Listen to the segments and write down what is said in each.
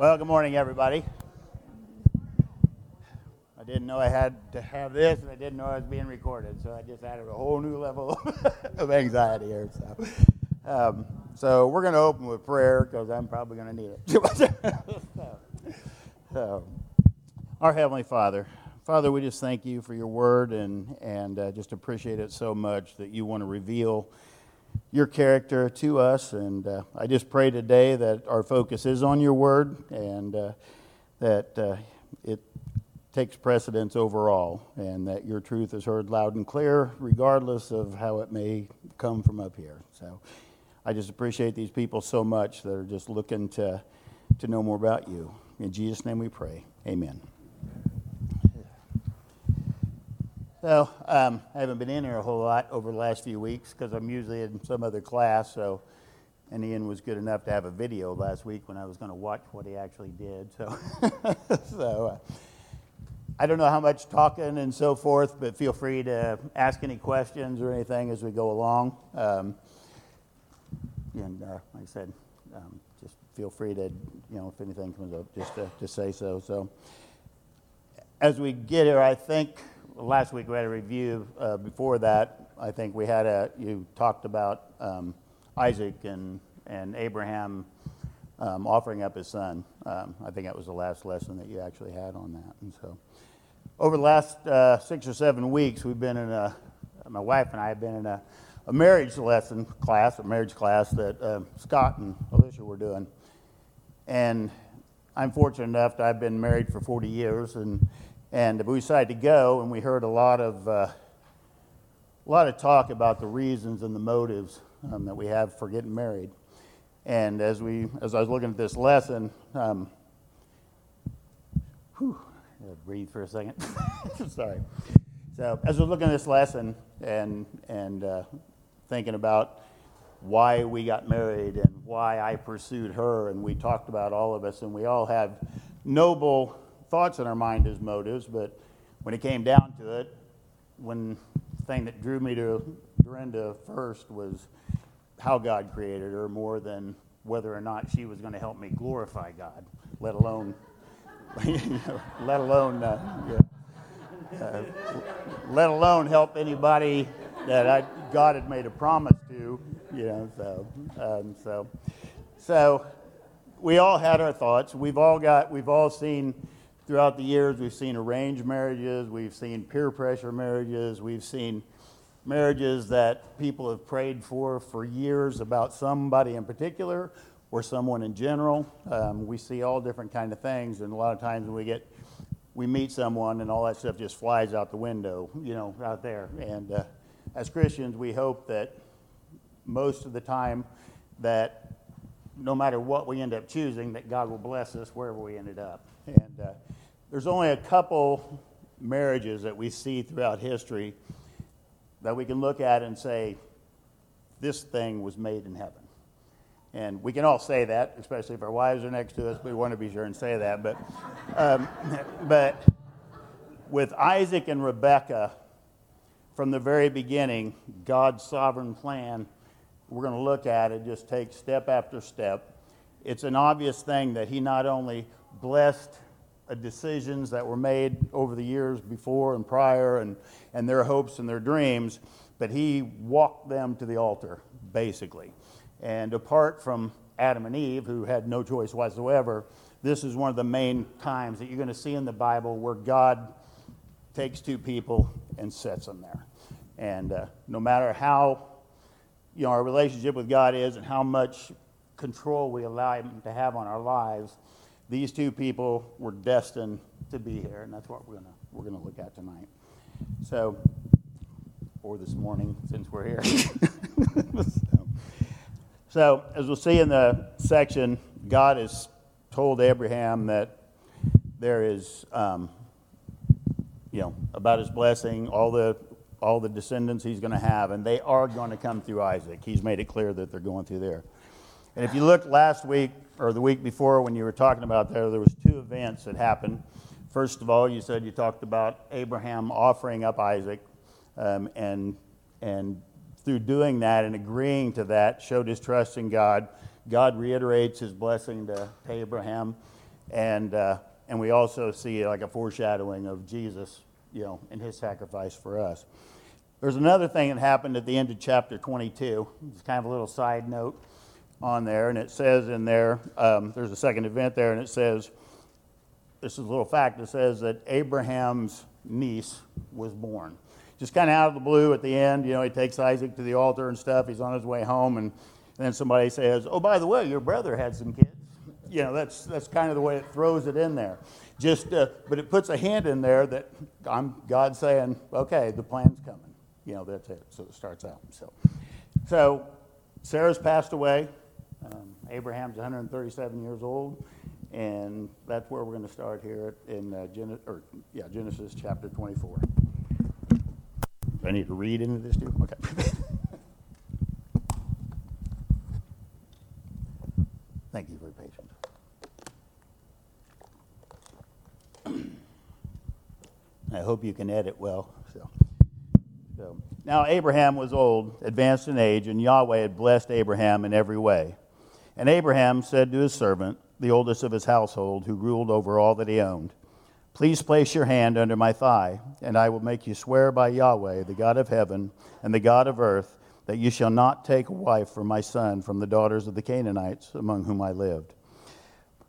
Well, good morning, everybody. I didn't know I had to have this, and I didn't know I was being recorded, so I just added a whole new level of anxiety here. So, um, so we're going to open with prayer because I'm probably going to need it. so, so, our Heavenly Father, Father, we just thank you for your word and, and uh, just appreciate it so much that you want to reveal your character to us. And uh, I just pray today that our focus is on your word and uh, that uh, it takes precedence overall and that your truth is heard loud and clear, regardless of how it may come from up here. So I just appreciate these people so much that are just looking to, to know more about you. In Jesus' name we pray. Amen. So um, I haven't been in here a whole lot over the last few weeks because I'm usually in some other class. So, and Ian was good enough to have a video last week when I was going to watch what he actually did. So, so uh, I don't know how much talking and so forth, but feel free to ask any questions or anything as we go along. Um, and uh, like I said, um, just feel free to, you know, if anything comes up, just to, to say so. So, as we get here, I think last week we had a review. Uh, before that, I think we had a, you talked about um, Isaac and, and Abraham um, offering up his son. Um, I think that was the last lesson that you actually had on that. And so, over the last uh, six or seven weeks, we've been in a, my wife and I have been in a, a marriage lesson class, a marriage class that uh, Scott and Alicia were doing. And I'm fortunate enough I've been married for 40 years, and and we decided to go, and we heard a lot of uh, a lot of talk about the reasons and the motives um, that we have for getting married. And as we as I was looking at this lesson, um, whew, breathe for a second. Sorry. So as was looking at this lesson and and uh, thinking about why we got married and why I pursued her, and we talked about all of us, and we all have noble thoughts in our mind as motives, but when it came down to it, when the thing that drew me to Dorinda first was how God created her more than whether or not she was going to help me glorify God, let alone, let alone, uh, uh, let alone help anybody that I, God had made a promise to, you know. So, um, so, so we all had our thoughts. We've all got, we've all seen throughout the years, we've seen arranged marriages, we've seen peer pressure marriages, we've seen marriages that people have prayed for for years about somebody in particular or someone in general. Um, we see all different kind of things, and a lot of times when we get we meet someone and all that stuff just flies out the window, you know, out there. And uh, as Christians, we hope that most of the time that no matter what we end up choosing, that God will bless us wherever we ended up. And uh, there's only a couple marriages that we see throughout history that we can look at and say, this thing was made in heaven. And we can all say that, especially if our wives are next to us. We want to be sure and say that. But, um, but with Isaac and Rebekah, from the very beginning, God's sovereign plan, we're going to look at it, just take step after step. It's an obvious thing that He not only blessed decisions that were made over the years before and prior and, and their hopes and their dreams, but he walked them to the altar, basically. And apart from Adam and Eve, who had no choice whatsoever, this is one of the main times that you're going to see in the Bible where God takes two people and sets them there. And uh, no matter how you know, our relationship with God is and how much control we allow Him to have on our lives, these two people were destined to be here, and that's what we're gonna we're gonna look at tonight. So, or this morning, since we're here. so, so, as we'll see in the section, God has told Abraham that there is, um, you know, about his blessing, all the all the descendants he's going to have, and they are going to come through Isaac. He's made it clear that they're going through there. And if you look last week or the week before when you were talking about there, there was two events that happened. First of all, you said you talked about Abraham offering up Isaac, um, and and through doing that and agreeing to that, showed his trust in God. God reiterates his blessing to, to Abraham, And, uh, and we also see like a foreshadowing of Jesus, you know, and his sacrifice for us. There's another thing that happened at the end of chapter 22. It's kind of a little side note on there, and it says in there, um, there's a second event there, and it says, this is a little fact, it says that Abraham's niece was born. Just kind of out of the blue at the end, you know, he takes Isaac to the altar and stuff. He's on his way home, and then somebody says, Oh, by the way, your brother had some kids. You know, that's, that's kind of the way it throws it in there. Just, uh, but it puts a hint in there that I'm God saying, Okay, the plan's coming. You know, that's it. So it starts out. So, so Sarah's passed away. Um, Abraham's 137 years old. And that's where we're going to start here in uh, Gen- or, yeah, Genesis chapter 24. Do I need to read into this too? Okay. Thank you for your patience. I hope you can edit well. So. so. Now Abraham was old, advanced in age, and Yahweh had blessed Abraham in every way. And Abraham said to his servant, the oldest of his household, who ruled over all that he owned, Please place your hand under my thigh, and I will make you swear by Yahweh, the God of heaven and the God of earth, that you shall not take a wife for my son from the daughters of the Canaanites among whom I lived.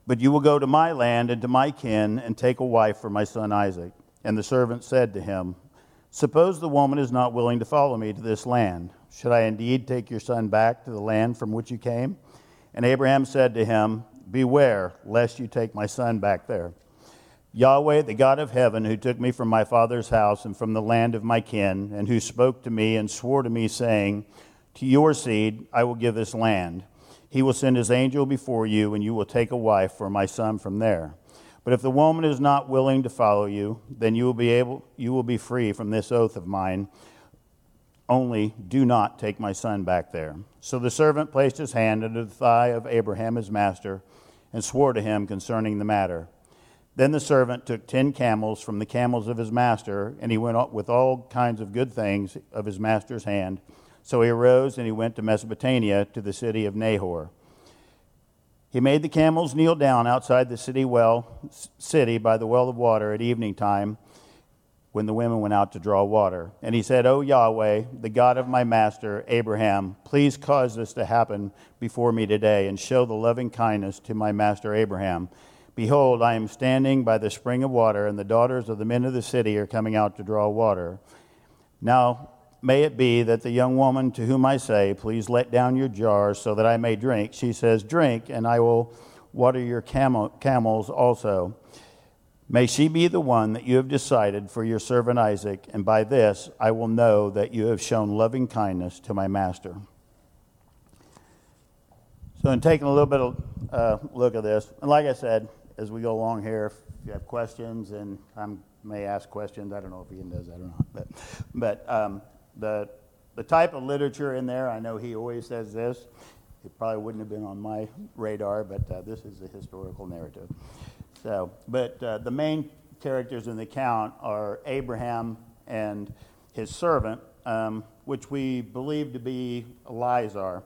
But you will go to my land and to my kin and take a wife for my son Isaac. And the servant said to him, Suppose the woman is not willing to follow me to this land. Should I indeed take your son back to the land from which you came? And Abraham said to him, Beware, lest you take my son back there. Yahweh, the God of heaven, who took me from my father's house and from the land of my kin, and who spoke to me and swore to me, saying, To your seed I will give this land. He will send his angel before you, and you will take a wife for my son from there. But if the woman is not willing to follow you, then you will be able you will be free from this oath of mine. Only do not take my son back there. So the servant placed his hand under the thigh of Abraham his master and swore to him concerning the matter. Then the servant took ten camels from the camels of his master, and he went up with all kinds of good things of his master's hand. So he arose and he went to Mesopotamia to the city of Nahor. He made the camels kneel down outside the city well city by the well of water at evening time when the women went out to draw water. And he said, O Yahweh, the God of my master Abraham, please cause this to happen before me today and show the loving kindness to my master Abraham. Behold, I am standing by the spring of water, and the daughters of the men of the city are coming out to draw water. Now, may it be that the young woman to whom I say, Please let down your jars so that I may drink, she says, Drink, and I will water your camel, camels also. May she be the one that you have decided for your servant Isaac, and by this I will know that you have shown loving kindness to my master. So, in taking a little bit of uh, look at this, and like I said, as we go along here, if you have questions, and I may ask questions, I don't know if Ian does that or not, but, but um, the, the type of literature in there, I know he always says this. It probably wouldn't have been on my radar, but uh, this is a historical narrative. So, but uh, the main characters in the account are Abraham and his servant, um, which we believe to be Eliezer.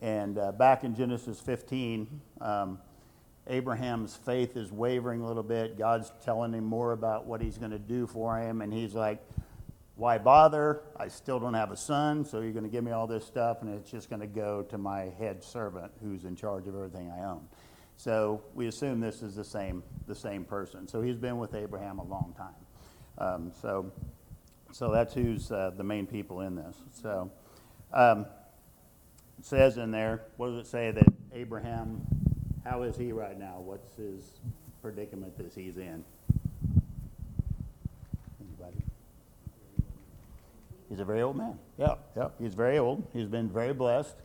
And uh, back in Genesis 15, um, Abraham's faith is wavering a little bit. God's telling him more about what he's going to do for him, and he's like, why bother? I still don't have a son, so you're going to give me all this stuff, and it's just going to go to my head servant who's in charge of everything I own. So we assume this is the same, the same person. So he's been with Abraham a long time. Um, so, so that's who's uh, the main people in this. So um, it says in there, what does it say that Abraham, how is he right now? What's his predicament that he's in? Anybody? He's a very old man. Yeah, yeah. He's very old. He's been very blessed.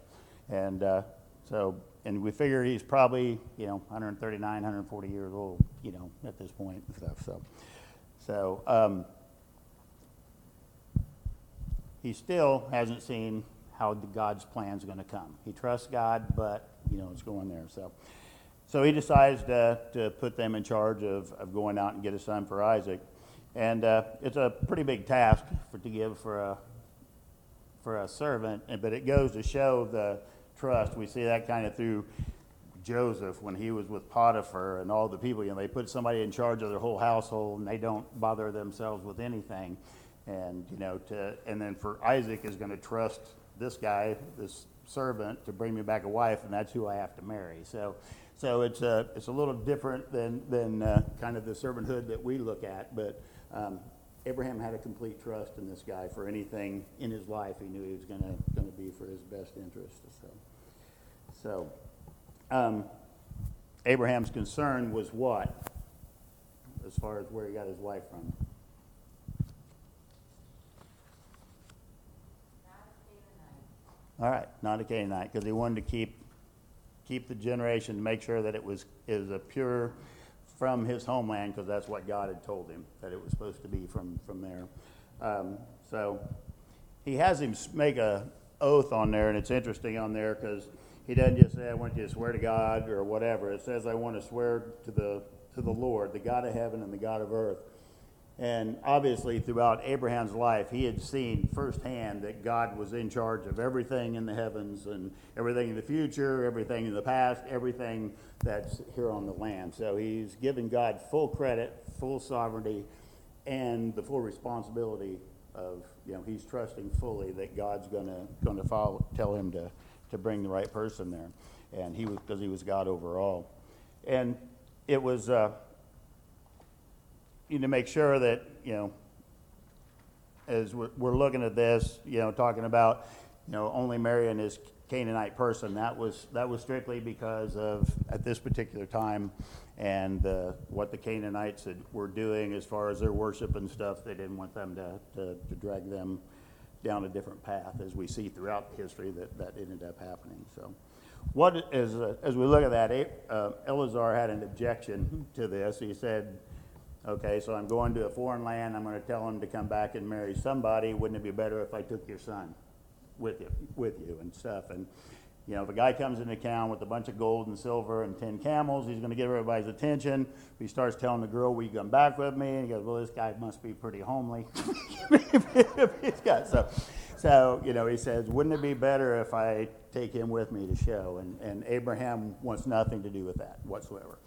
And uh, so and we figure he's probably you know 139, 140 years old, you know, at this point and stuff. So, so um, he still hasn't seen how God's plan is going to come. He trusts God, but you know it's going there. So, so he decides to, to put them in charge of, of going out and get a son for Isaac, and uh, it's a pretty big task for to give for a for a servant, but it goes to show the trust. We see that kind of through Joseph when he was with Potiphar and all the people. You know, they put somebody in charge of their whole household and they don't bother themselves with anything. And, you know, to, and then for Isaac is going to trust this guy, this servant, to bring me back a wife, and that's who I have to marry. So, so it's a, it's a little different than, than uh, kind of the servanthood that we look at. But um, Abraham had a complete trust in this guy for anything in his life. He knew he was going to be for his best interest. So, so um, Abraham's concern was what? As far as where he got his wife from? All right, not a Canaanite, because he wanted to keep keep the generation to make sure that it was is a pure from his homeland, because that's what God had told him that it was supposed to be from from there. Um, so he has him make a oath on there, and it's interesting on there because he doesn't just say, "I want you to swear to God" or whatever. It says, "I want to swear to the to the Lord, the God of heaven and the God of earth." And obviously, throughout Abraham's life, he had seen firsthand that God was in charge of everything in the heavens and everything in the future, everything in the past, everything that's here on the land. So he's given God full credit, full sovereignty, and the full responsibility of, you know, he's trusting fully that God's going to going to tell him to, to bring the right person there. And he was, because he was God overall. And it was. Uh, you to make sure that, you know, as we're, we're looking at this, you know, talking about, you know, only marrying this Canaanite person, that was, that was strictly because of, at this particular time, and uh, what the Canaanites had, were doing as far as their worship and stuff. They didn't want them to, to, to drag them down a different path, as we see throughout history that, that ended up happening. So, what is, uh, as we look at that, uh, Eliezer had an objection to this. He said, Okay, so I'm going to a foreign land. I'm going to tell him to come back and marry somebody. Wouldn't it be better if I took your son with you, with you and stuff? And you know, if a guy comes into town with a bunch of gold and silver and ten camels, he's going to get everybody's attention. He starts telling the girl, "Will you come back with me?" And he goes, "Well, this guy must be pretty homely." he's got so, so you know, he says, "Wouldn't it be better if I take him with me to show?" And and Abraham wants nothing to do with that whatsoever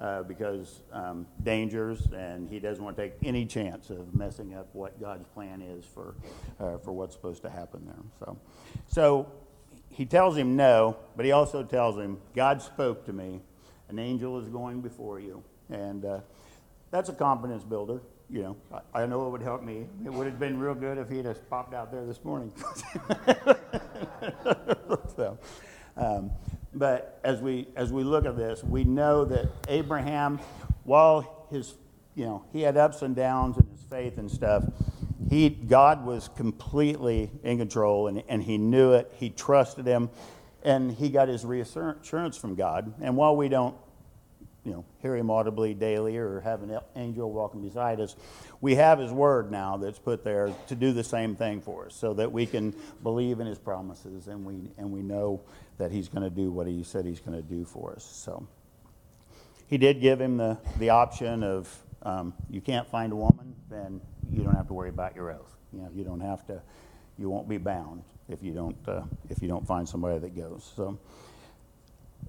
uh, because um, dangers, and he doesn't want to take any chance of messing up what God's plan is for uh, for what's supposed to happen there. So, so he tells him no, but he also tells him, God spoke to me. An angel is going before you, and uh, that's a confidence builder. You know, I, I, know it would help me. It would have been real good if he'd have popped out there this morning. so, um, but as we, as we look at this, we know that Abraham, while his, you know, he had ups and downs in his faith and stuff, he, God was completely in control and, and he knew it. He trusted him and he got his reassurance from God. And while we don't you know, hear him audibly daily or have an angel walking beside us. We have his word now that's put there to do the same thing for us so that we can believe in his promises and we, and we know that he's going to do what he said he's going to do for us. So he did give him the, the option of um, you can't find a woman, then you don't have to worry about your oath. You know, you don't have to, you won't be bound if you don't, uh, if you don't find somebody that goes. So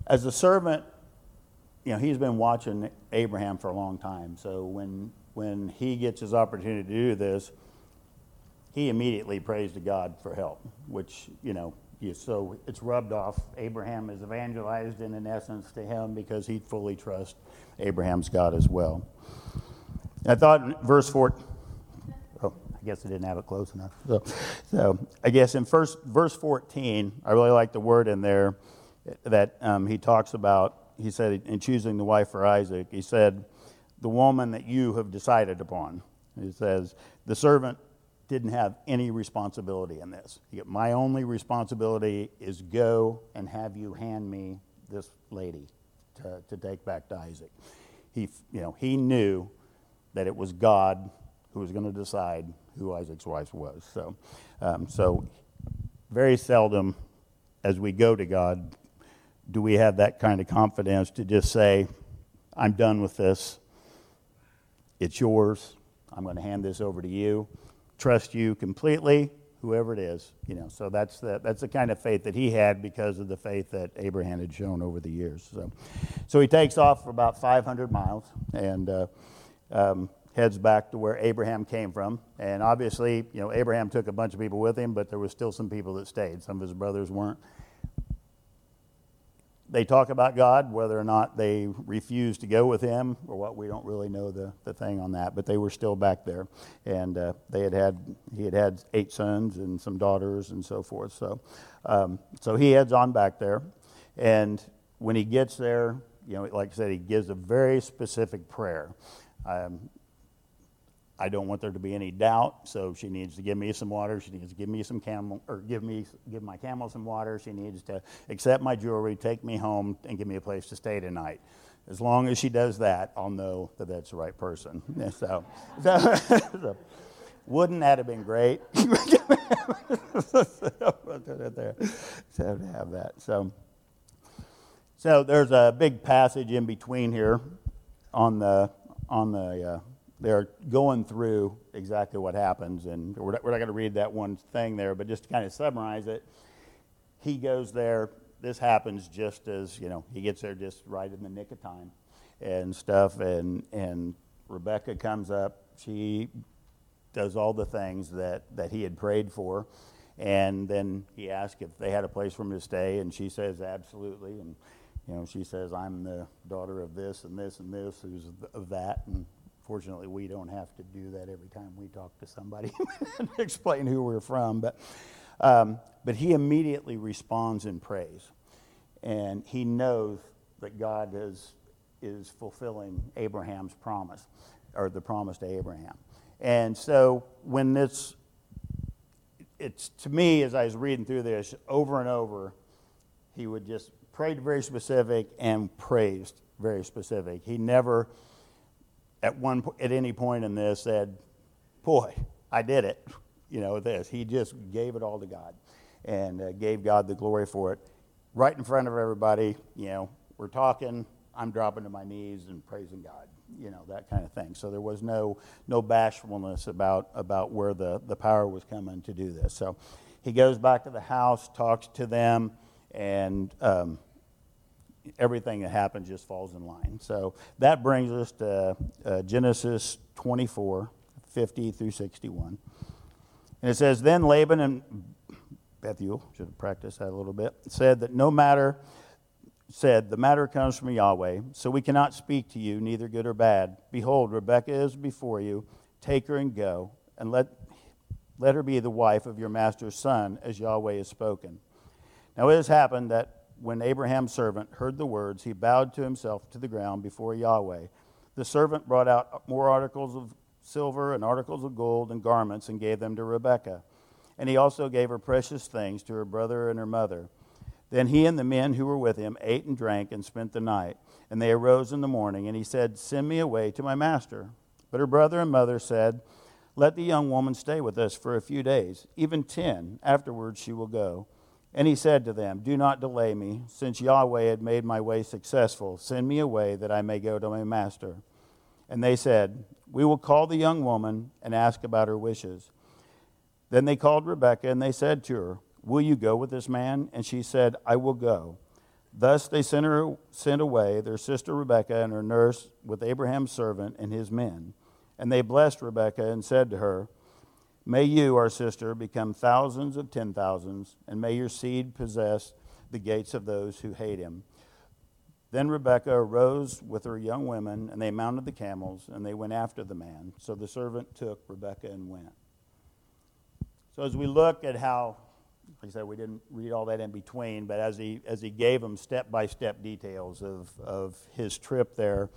as a servant, you know, he's been watching Abraham for a long time. So when, when he gets his opportunity to do this, he immediately prays to God for help, which, you know, so it's rubbed off. Abraham is evangelized in, an essence to him because he fully trusts Abraham's God as well. I thought verse 4, oh, I guess I didn't have it close enough. So, so I guess in first, verse 14, I really like the word in there that um, he talks about. He said, in choosing the wife for Isaac, he said, the woman that you have decided upon. He says, the servant didn't have any responsibility in this. My only responsibility is go and have you hand me this lady to, to take back to Isaac. He, you know, he knew that it was God who was going to decide who Isaac's wife was. So, um, so very seldom as we go to God do we have that kind of confidence to just say, I'm done with this. It's yours. I'm going to hand this over to you trust you completely. whoever it is, you know. So that's the, that's the kind of faith that he had because of the faith that Abraham had shown over the years. So, so he takes off for about 500 miles and uh, um, heads back to where Abraham came from. And obviously, you know, Abraham took a bunch of people with him, but there was still some people that stayed. Some of his brothers weren't they talk about God, whether or not they refuse to go with him or what, we don't really know the, the thing on that, but they were still back there. And uh, they had had, he had had eight sons and some daughters and so forth. So, um, so he heads on back there. And when he gets there, you know, like I said, he gives a very specific prayer. Um, I don't want there to be any doubt, so she needs to give me some water. She needs to give me some camel, or give me give my camel some water. She needs to accept my jewelry, take me home, and give me a place to stay tonight. As long as she does that, I'll know that that's the right person. So, so, so wouldn't that have been great? so to have that. So, so there's a big passage in between here on the on the. Uh, they're going through exactly what happens. And we're not, not going to read that one thing there, but just to kind of summarize it, he goes there. This happens just as, you know, he gets there just right in the nick of time and stuff. And, and Rebecca comes up. She does all the things that, that he had prayed for. And then he asks if they had a place for him to stay, and she says, absolutely. And, you know, she says, I'm the daughter of this and this and this, who's of that. And Fortunately, we don't have to do that every time we talk to somebody and explain who we're from. But, um, but he immediately responds in praise. And he knows that God is, is fulfilling Abraham's promise, or the promise to Abraham. And so when this, it's to me, as I was reading through this over and over, he would just prayed very specific and praised very specific. He never at one at any point in this said, "Boy, I did it." You know, this he just gave it all to God and uh, gave God the glory for it, right in front of everybody. You know, we're talking. I'm dropping to my knees and praising God. You know that kind of thing. So there was no no bashfulness about about where the the power was coming to do this. So he goes back to the house, talks to them, and um, everything that happens just falls in line. So that brings us to uh, Genesis 24, 50 through 61. And it says, Then Laban and Bethuel, should have practiced that a little bit, said that no matter, said, The matter comes from Yahweh, so we cannot speak to you, neither good or bad. Behold, Rebekah is before you. Take her and go, and let, let her be the wife of your master's son, as Yahweh has spoken. Now it has happened that when Abraham's servant heard the words, he bowed to himself to the ground before Yahweh. The servant brought out more articles of silver and articles of gold and garments and gave them to Rebekah. And he also gave her precious things to her brother and her mother. Then he and the men who were with him ate and drank and spent the night. And they arose in the morning, and he said, Send me away to my master. But her brother and mother said, Let the young woman stay with us for a few days, even ten. Afterwards she will go. And he said to them, Do not delay me, since Yahweh had made my way successful. Send me away that I may go to my master. And they said, We will call the young woman and ask about her wishes. Then they called Rebekah and they said to her, Will you go with this man? And she said, I will go. Thus they sent, her, sent away their sister Rebekah and her nurse with Abraham's servant and his men. And they blessed Rebekah and said to her, May you, our sister, become thousands of ten thousands, and may your seed possess the gates of those who hate him. Then Rebekah arose with her young women, and they mounted the camels, and they went after the man. So the servant took Rebekah and went. So as we look at how, like I said, we didn't read all that in between, but as he, as he gave them step by step details of, of his trip there,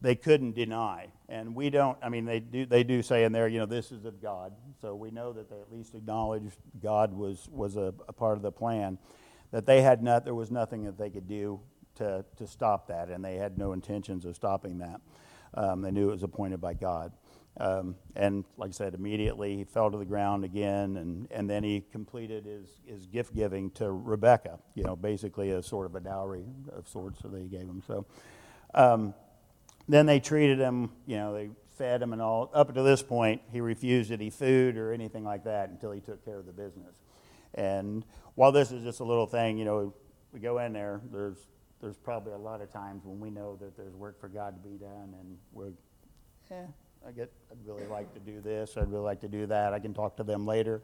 they couldn't deny. And we don't, I mean, they do, they do say in there, you know, this is of God. So we know that they at least acknowledged God was, was a, a part of the plan. That they had not, there was nothing that they could do to, to stop that, and they had no intentions of stopping that. Um, they knew it was appointed by God. Um, and like I said, immediately he fell to the ground again, and, and then he completed his, his gift giving to Rebecca, you know, basically a sort of a dowry of sorts that he gave him. So, um, then they treated him, you know, they fed him and all. Up to this point, he refused any food or anything like that until he took care of the business. And while this is just a little thing, you know, we go in there, there's, there's probably a lot of times when we know that there's work for God to be done, and we're, eh, I get, I'd really like to do this, I'd really like to do that. I can talk to them later.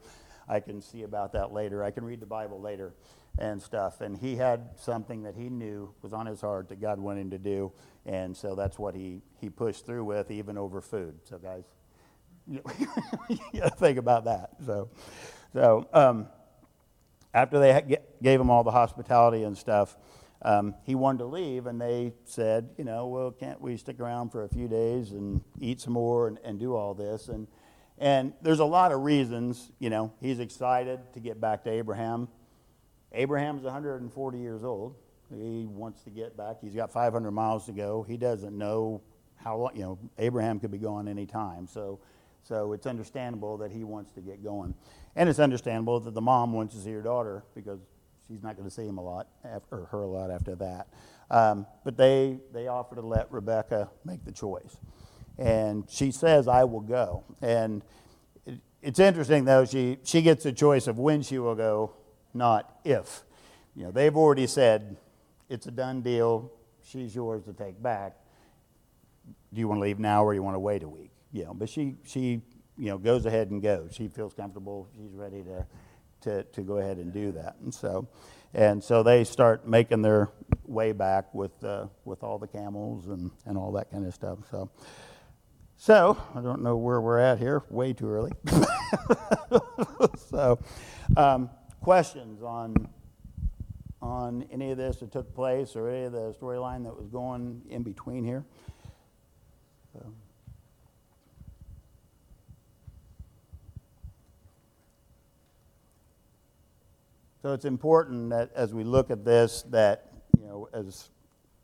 I can see about that later. I can read the Bible later and stuff. And he had something that he knew was on his heart that God wanted him to do. And so that's what he, he pushed through with, even over food. So, guys, you got to think about that. So, so um, after they gave him all the hospitality and stuff, um, he wanted to leave, and they said, you know, well, can't we stick around for a few days and eat some more and, and do all this? And, and there's a lot of reasons, you know, he's excited to get back to Abraham. Abraham's 140 years old. He wants to get back. He's got 500 miles to go. He doesn't know how long, you know, Abraham could be gone any time. So, so it's understandable that he wants to get going. And it's understandable that the mom wants to see her daughter because she's not going to see him a lot, after, or her a lot after that. Um, but they, they offer to let Rebecca make the choice. And she says, I will go. And it, it's interesting, though, she, she gets a choice of when she will go, not if. You know, they've already said, it's a done deal. She's yours to take back. Do you want to leave now or do you want to wait a week? You know, but she, she you know, goes ahead and goes. She feels comfortable. She's ready to, to, to go ahead and do that. And so, and so they start making their way back with, uh, with all the camels and, and all that kind of stuff. So, so I don't know where we're at here. Way too early. so, um, questions on on any of this that took place or any of the storyline that was going in between here? So. So it's important that as we look at this, that you know, as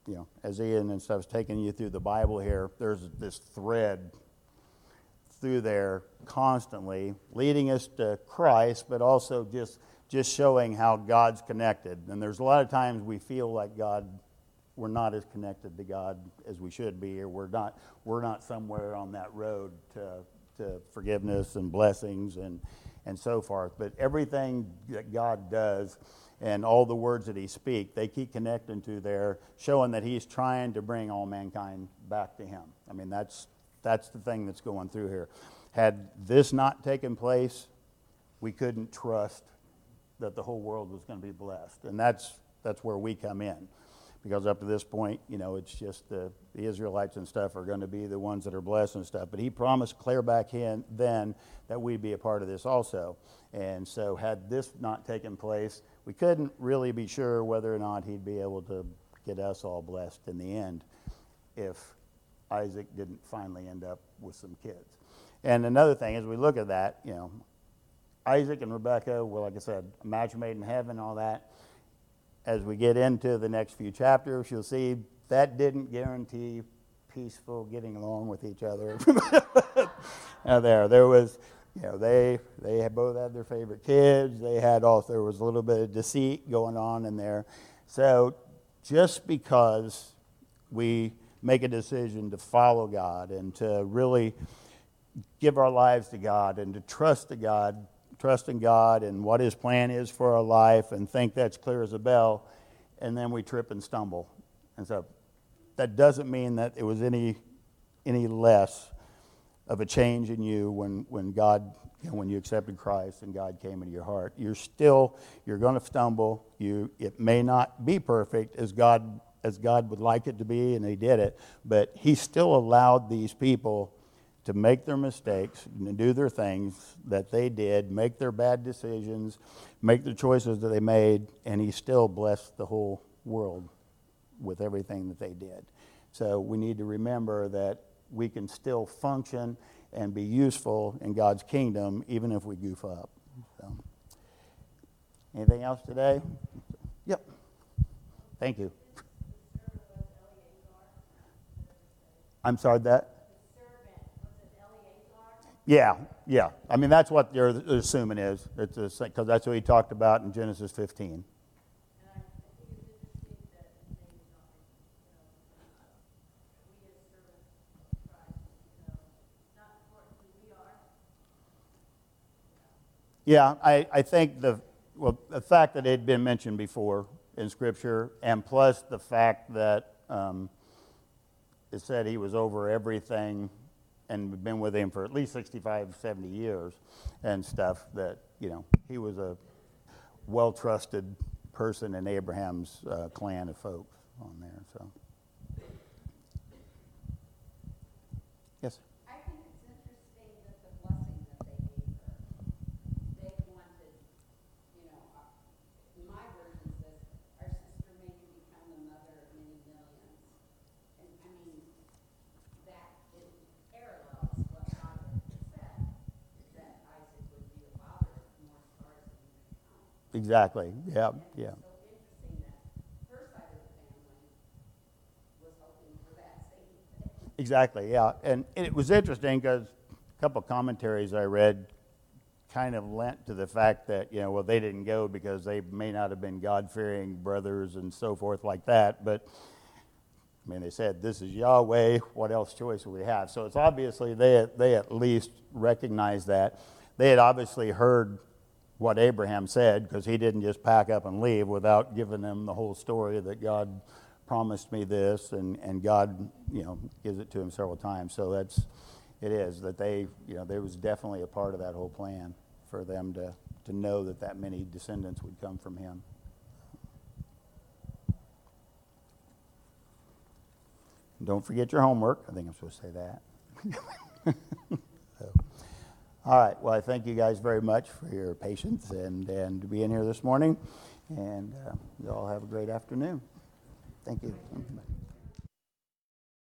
you know, as Ian and stuff is taking you through the Bible here, there's this thread through there constantly, leading us to Christ, but also just just showing how God's connected. And there's a lot of times we feel like God, we're not as connected to God as we should be, or we're not we're not somewhere on that road to to forgiveness and blessings and and so forth. But everything that God does and all the words that he speaks, they keep connecting to there, showing that he's trying to bring all mankind back to him. I mean, that's, that's the thing that's going through here. Had this not taken place, we couldn't trust that the whole world was going to be blessed. And that's, that's where we come in because up to this point, you know, it's just the, the Israelites and stuff are going to be the ones that are blessed and stuff. But he promised clear back in then that we'd be a part of this also. And so, had this not taken place, we couldn't really be sure whether or not he'd be able to get us all blessed in the end if Isaac didn't finally end up with some kids. And another thing, as we look at that, you know, Isaac and Rebekah, well, like I said, a match made in heaven, all that as we get into the next few chapters, you'll see that didn't guarantee peaceful getting along with each other. now there, there was, you know, they they had both had their favorite kids. They had also there was a little bit of deceit going on in there. So just because we make a decision to follow God and to really give our lives to God and to trust to God trust in God and what His plan is for our life and think that's clear as a bell, and then we trip and stumble. And so that doesn't mean that it was any, any less of a change in you when, when God, you know, when you accepted Christ and God came into your heart. You're still, you're going to stumble. You, it may not be perfect as God, as God would like it to be, and He did it, but He still allowed these people to make their mistakes do their things that they did, make their bad decisions, make the choices that they made, and he still blessed the whole world with everything that they did. So we need to remember that we can still function and be useful in God's kingdom even if we goof up. So, anything else today? Yep. Thank you. I'm sorry that. Yeah, yeah. I mean, that's what they're assuming is. It's because that's what he talked about in Genesis 15. Yeah, I, I think the, well, the fact that it had been mentioned before in Scripture, and plus the fact that um, it said he was over everything and had been with him for at least 65, 70 years and stuff, that, you know, he was a well trusted person in Abraham's uh, clan of folks on there, so. Yes? I think it's interesting that the blessing that they gave her, they wanted, you know, uh, my version says, our sister may you become the mother of many millions. And I mean, that it parallels what God had said, that Isaac would be the father of more stars than you could count. Exactly, yeah, yeah. So interesting that her side of the family was hoping for that Yeah, thing. Exactly, yeah. And it was interesting because a couple of commentaries I read kind of lent to the fact that, you know, well, they didn't go because they may not have been God fearing brothers and so forth like that. But, I mean, they said, this is Yahweh, what else choice will we have? So it's obviously they, they at least recognized that. They had obviously heard what Abraham said because he didn't just pack up and leave without giving them the whole story that God promised me this and, and God, you know, gives it to him several times. So that's, it is that they, you know, there was definitely a part of that whole plan for them to, to know that that many descendants would come from him. Don't forget your homework. I think I'm supposed to say that. All right. Well, I thank you guys very much for your patience and, and being here this morning. And uh, you all have a great afternoon. Thank you.